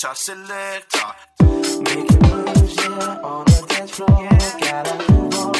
escucha selecta. Making moves, yeah, on the dance floor. Gotta roll,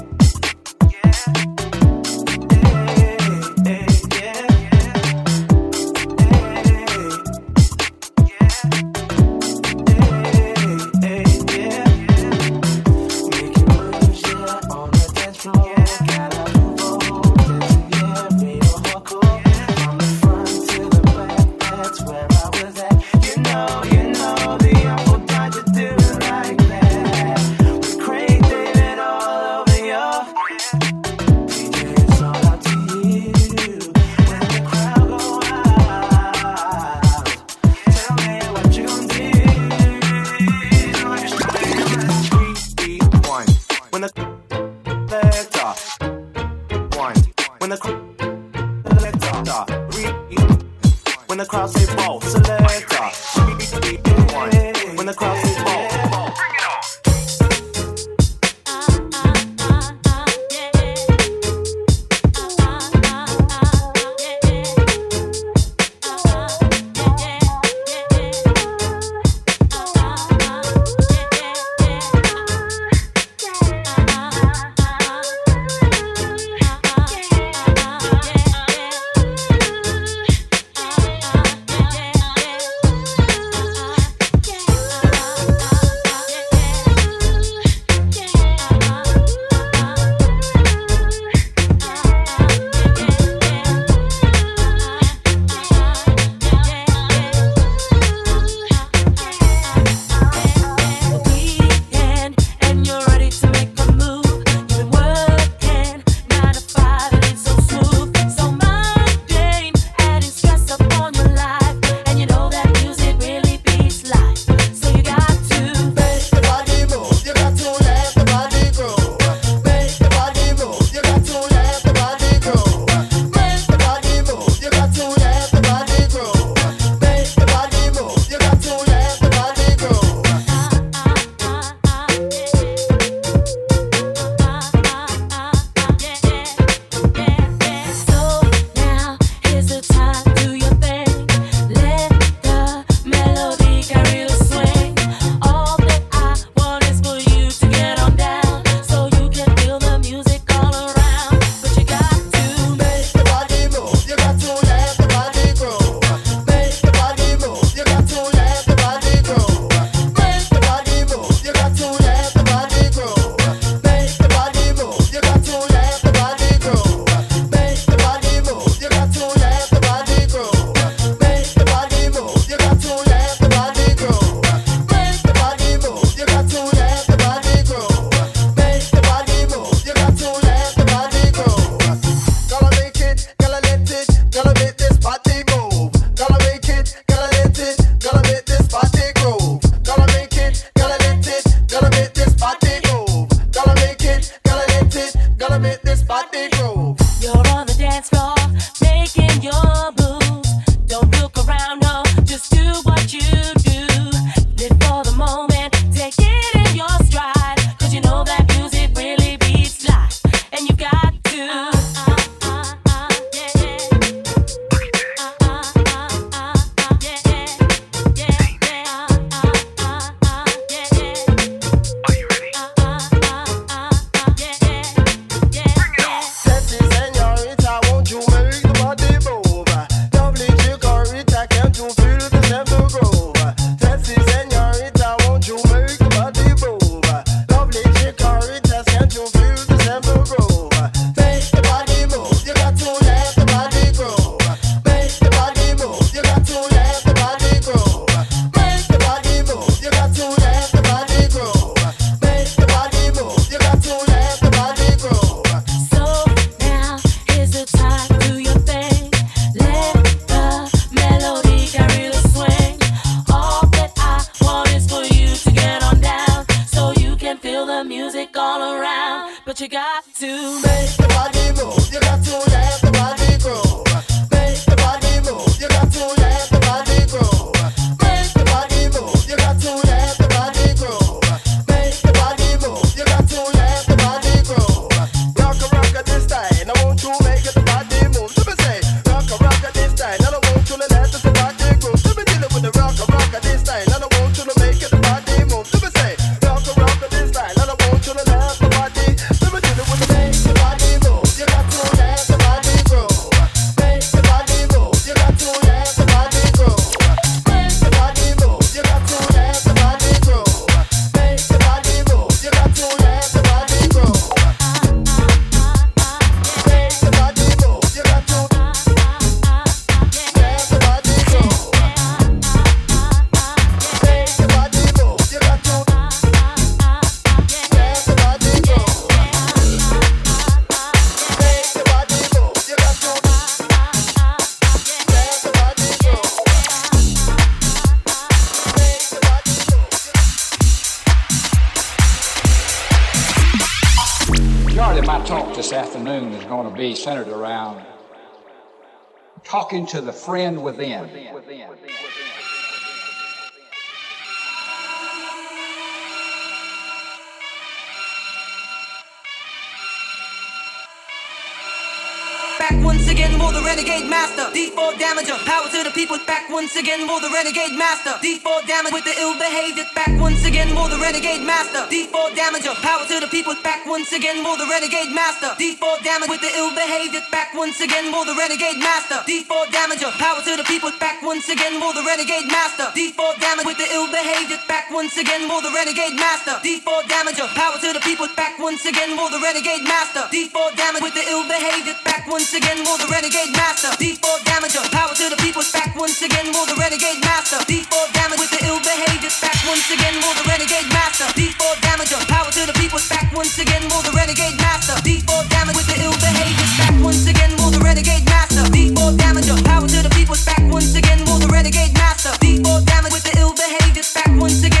The talking to the friend within. master, D4 damager. Power to the people, back once again More the renegade master. D4 damage with the ill behavior, back once again More the renegade master. D4 damager. Power to the people, back once again More the renegade master. D4 damage with the ill behavior, back once again More the renegade master. D4 damager. Power to the people, back once again More the renegade master. D4 damage with the ill behavior, back once again More the renegade master. D4 damager. Power to the people, back once again More the renegade master. D4 damage with the ill behavior, back once again More the renegade master. D4 damager, power to the people's back once again. Will the renegade master D4 damage with the ill behavior back once again. Will the renegade master D4 damager, power to the people's back once again. Will the renegade master D4 damage with the ill behavior back once again. Will the renegade master D4 damager, power to the people's back once again. Will the renegade master D4 damage with the ill behavior back once again.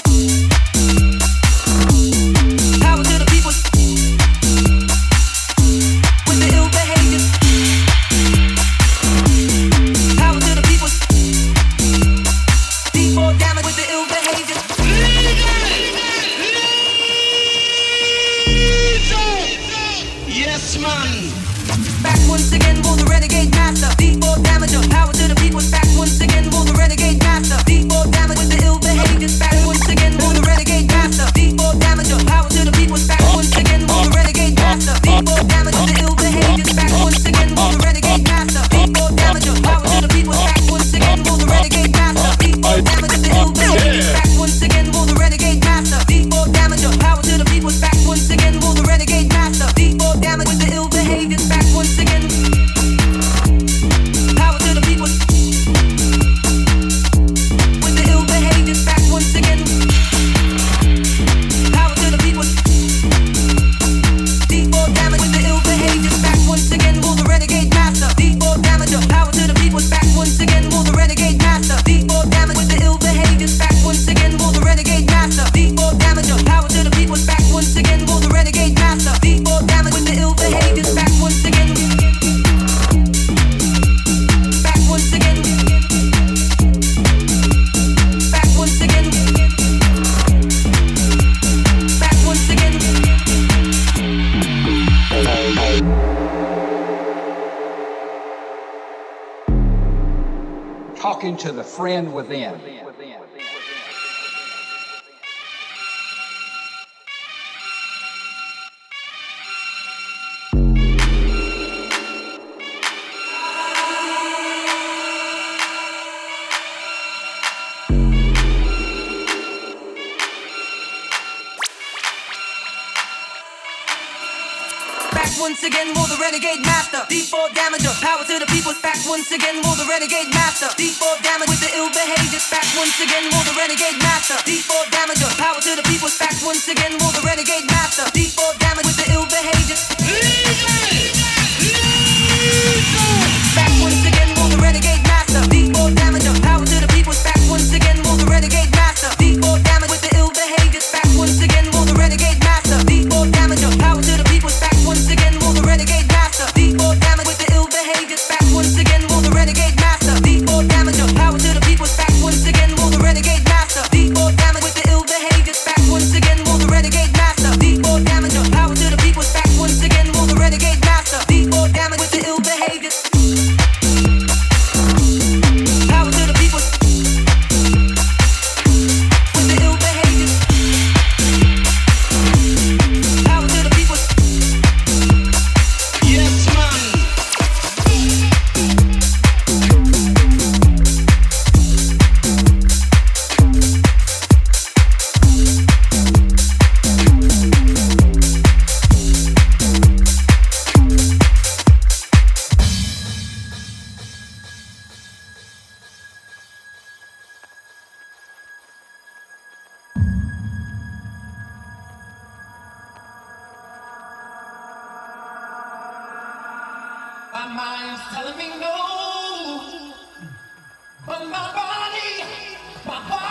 Yeah.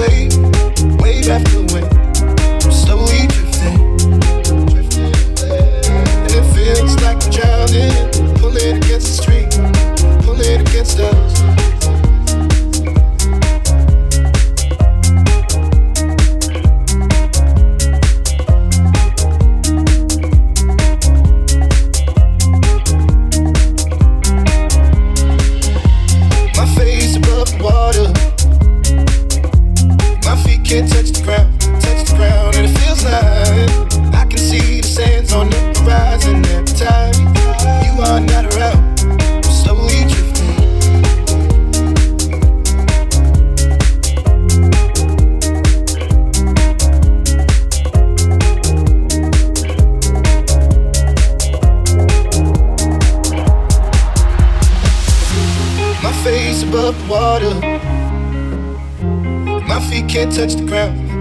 wave, after wave. I'm slowly drifting. And it feels like I'm drowning. Pulling against the street, pulling against us.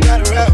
not around.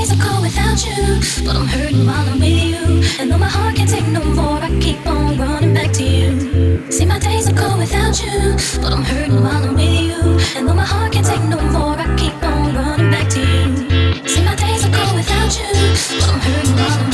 days are cold without you, but I'm hurting while I'm with you. And though my heart can't take no more, I keep on running back to you. See, my days are cold without you, but I'm hurting while I'm with you. And though my heart can't take no more, I keep on running back to you. See, my days are cold without you, but I'm hurting while I'm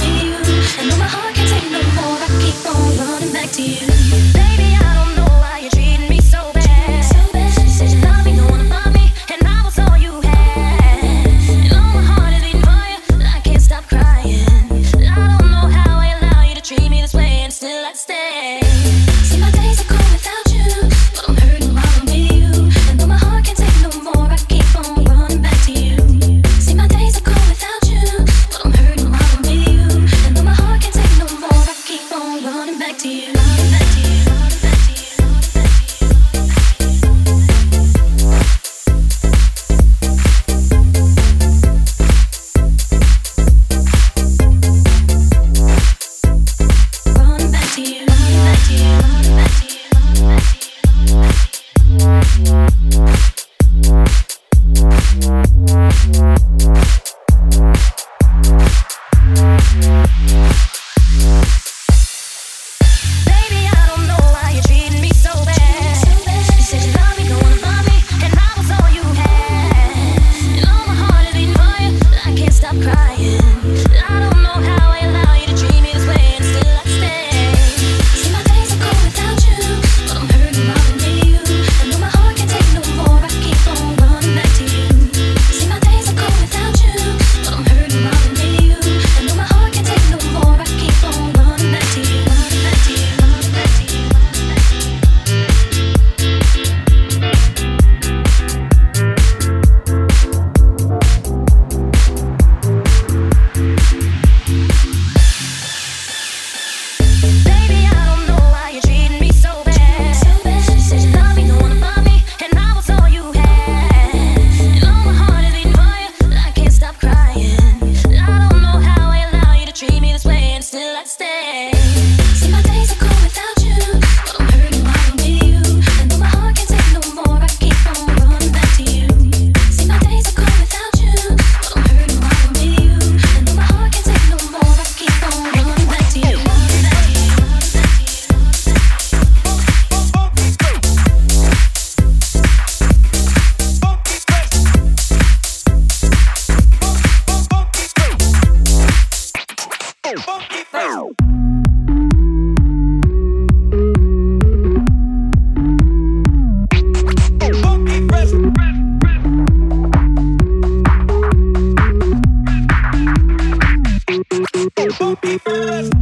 Boom, beepers.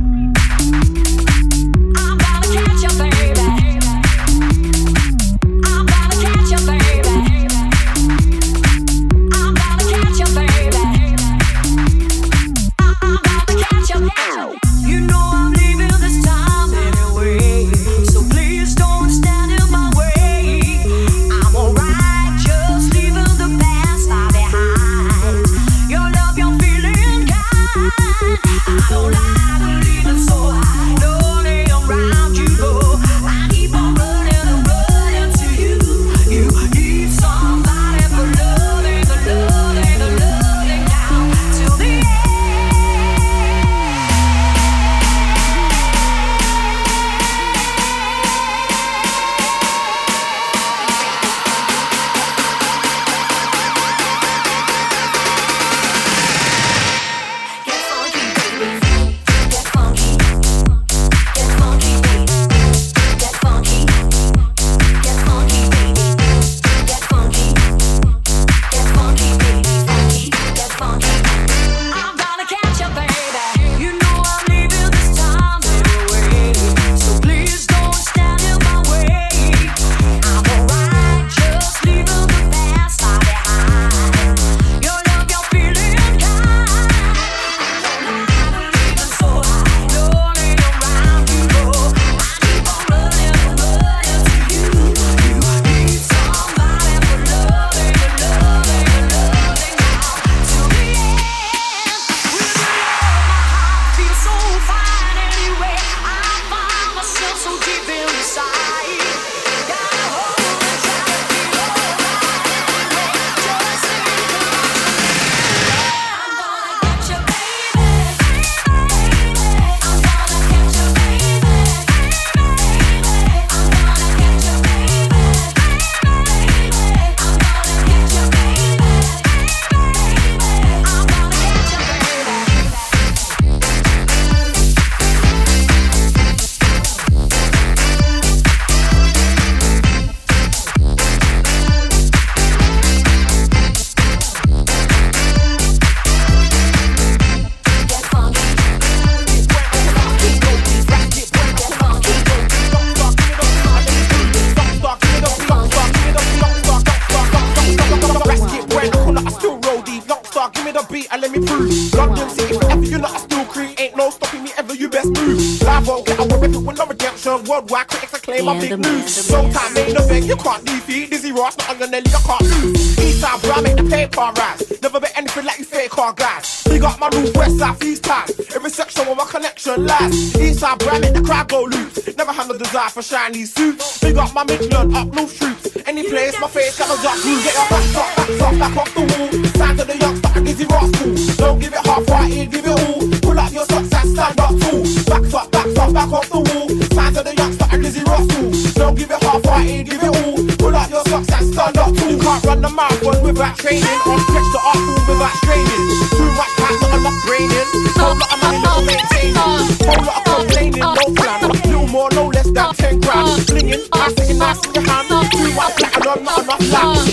Section where my connection lies. Eastside, bro, I make the crowd go loose. Never had no desire for shiny suits. Big up my Midland, up north troops. Any place, my face, got a dark blue. Get your back up, back up, back off the wall. Sign to the youngster, Rascal. Don't give it half-hearted, give it all. Pull up your socks and stand up tall. Back up, back up, back off the wall. Sign to the youngster, and Dizzee Rascal. Don't give it half-hearted, give it all. Pull up your socks and stand up tall. Can't run the marathon without training, or stretch the art form without straining. Too much time, not enough braining. Whole lot of money, no maintaining. Whole lot of complaining, no plan. Little more, no less than ten grand. Flinging, I sitting nice in your hand. Too much platinum, not enough land.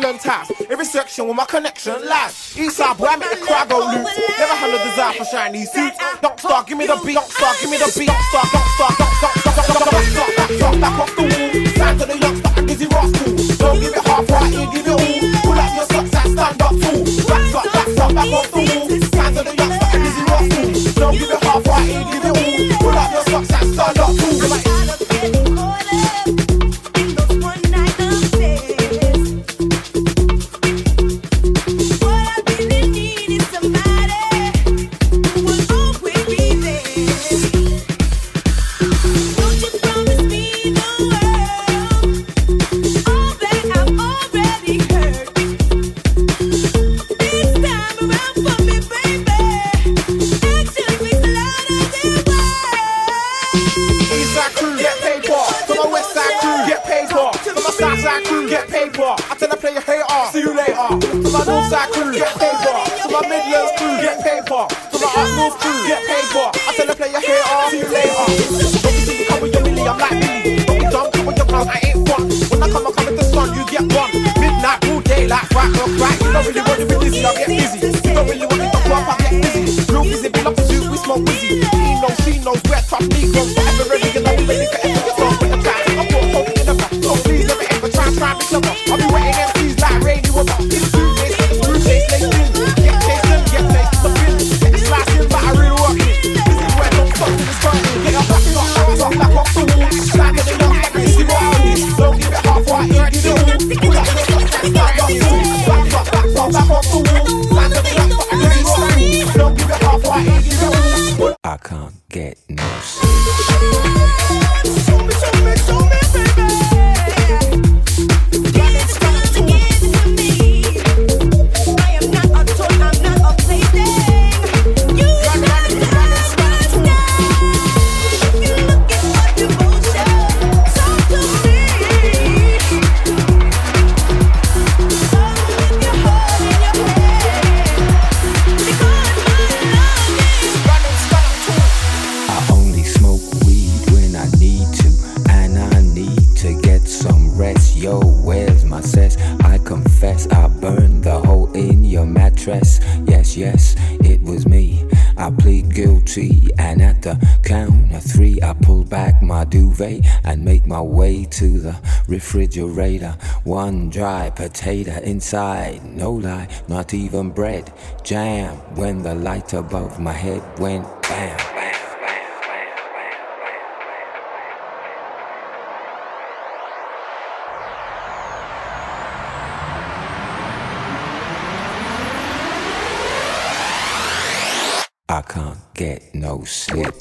Scotland ties. Every section where my connection lies. Eastside boy, I make the crowd go loose. Never had no desire for shiny suits. Don't star, give me the beat. Don't star, give me the beat. Don't star, don't star, don't star, don't star, don't star, don't star, back, back off the wall. Sign to the youngster and Dizzee Rascal. Don't give it half-hearted, give it all. Pull up your socks and stand up tall. Back, star, back, star, back off the wall. Sign to the youngster and Dizzy Ross cool. Don't give it half-hearted, give it all. Pull up your socks and stand up tall. To my north side crew get for. To my Midlands crew get for. To my up north crew get for. I tell the player hater, see you later. Don't think you come with your milli, I'm like Billy. Don't be dumb, come with your clowns, I ain't fun. When I come, I come with the sun, you get one. Midnight, all day, like fight or crack. You don't really want to be busy, I get busy. You don't really want to talk up, I get busy. Real busy, up to do, we smoke busy. He knows, she knows, we're tough Negroes. Forever ready, you ready get and make my way to the refrigerator. One dry potato inside, no lie, not even bread. Jam when the light above my head went bam. Bam. I can't get no sleep.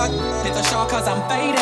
Truck. Hit the shore cause I'm faded.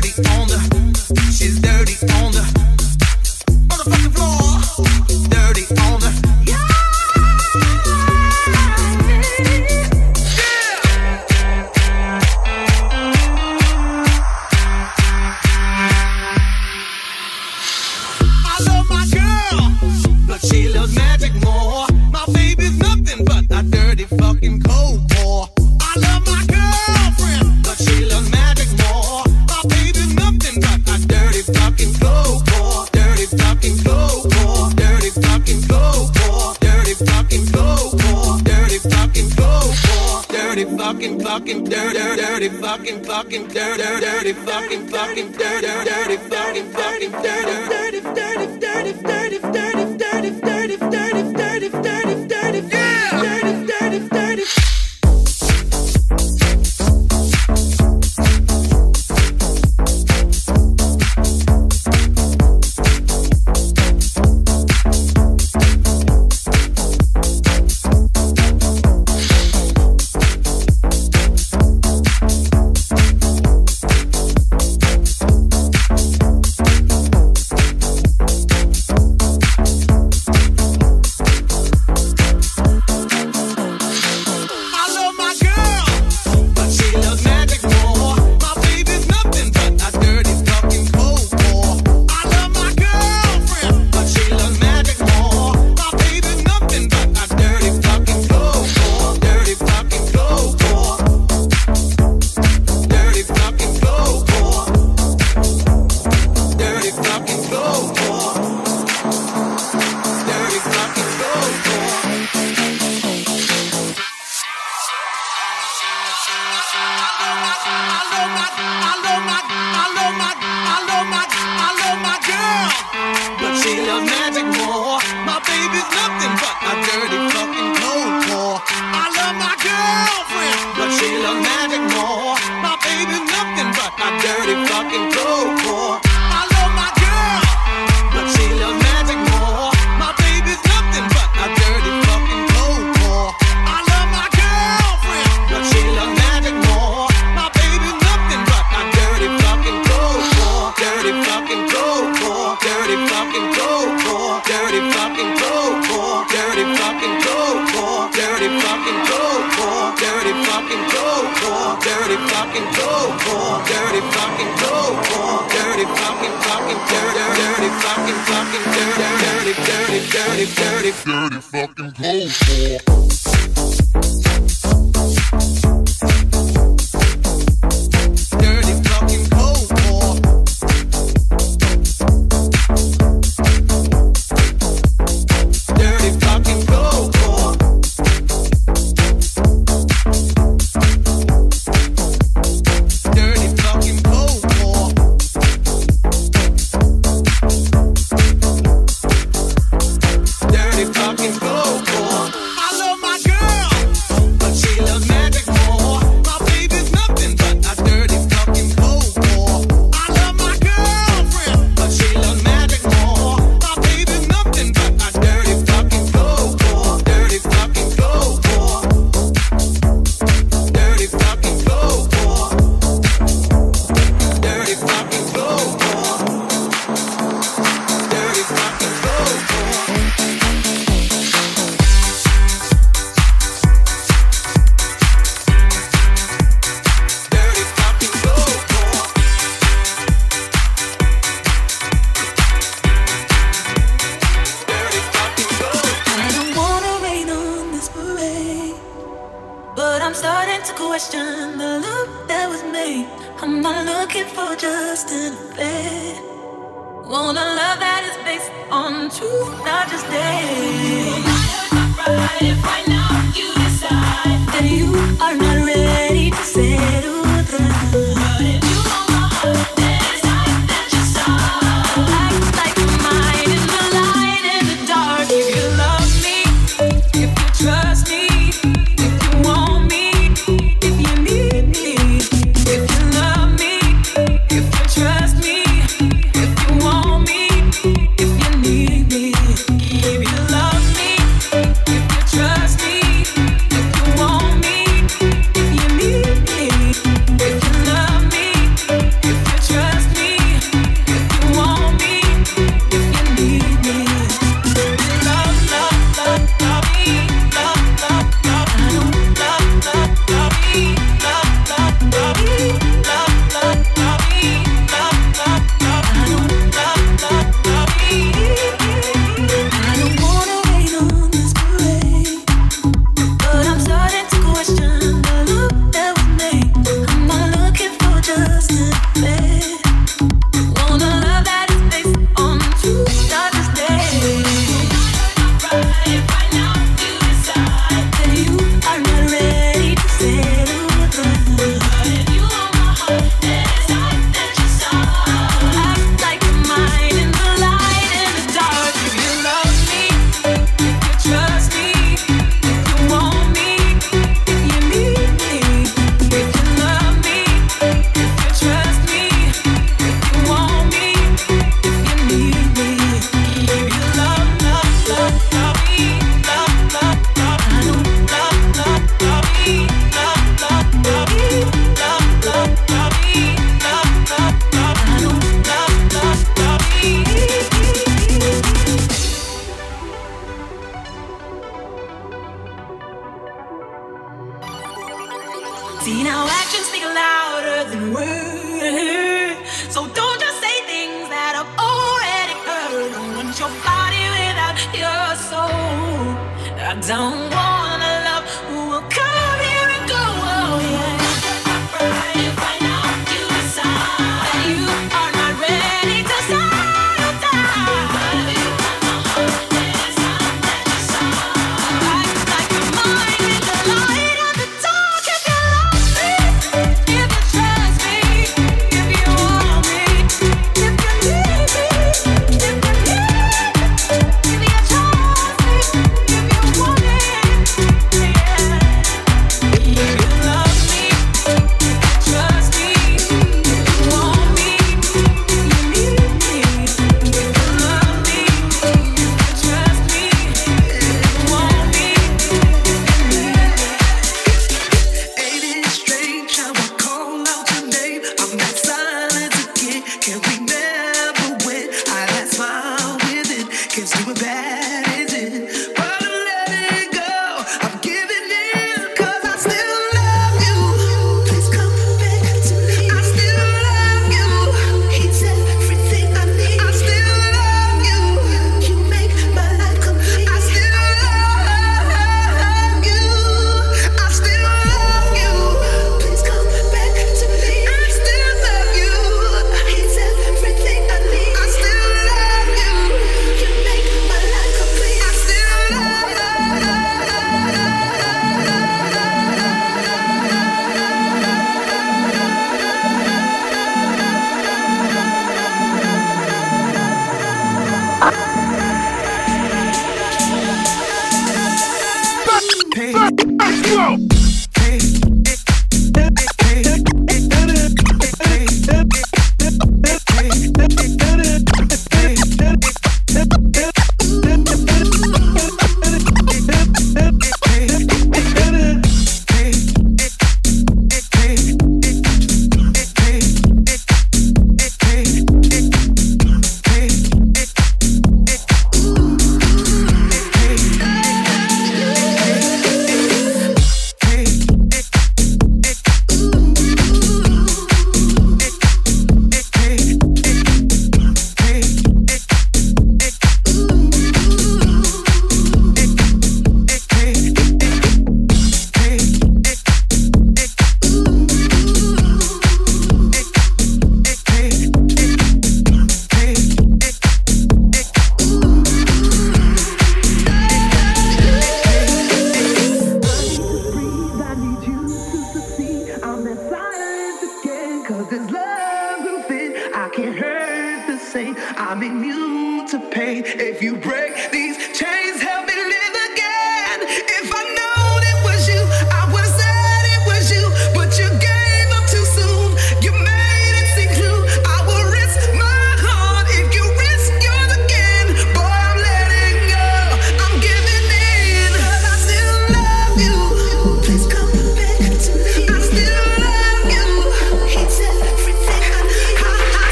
Dirty on the.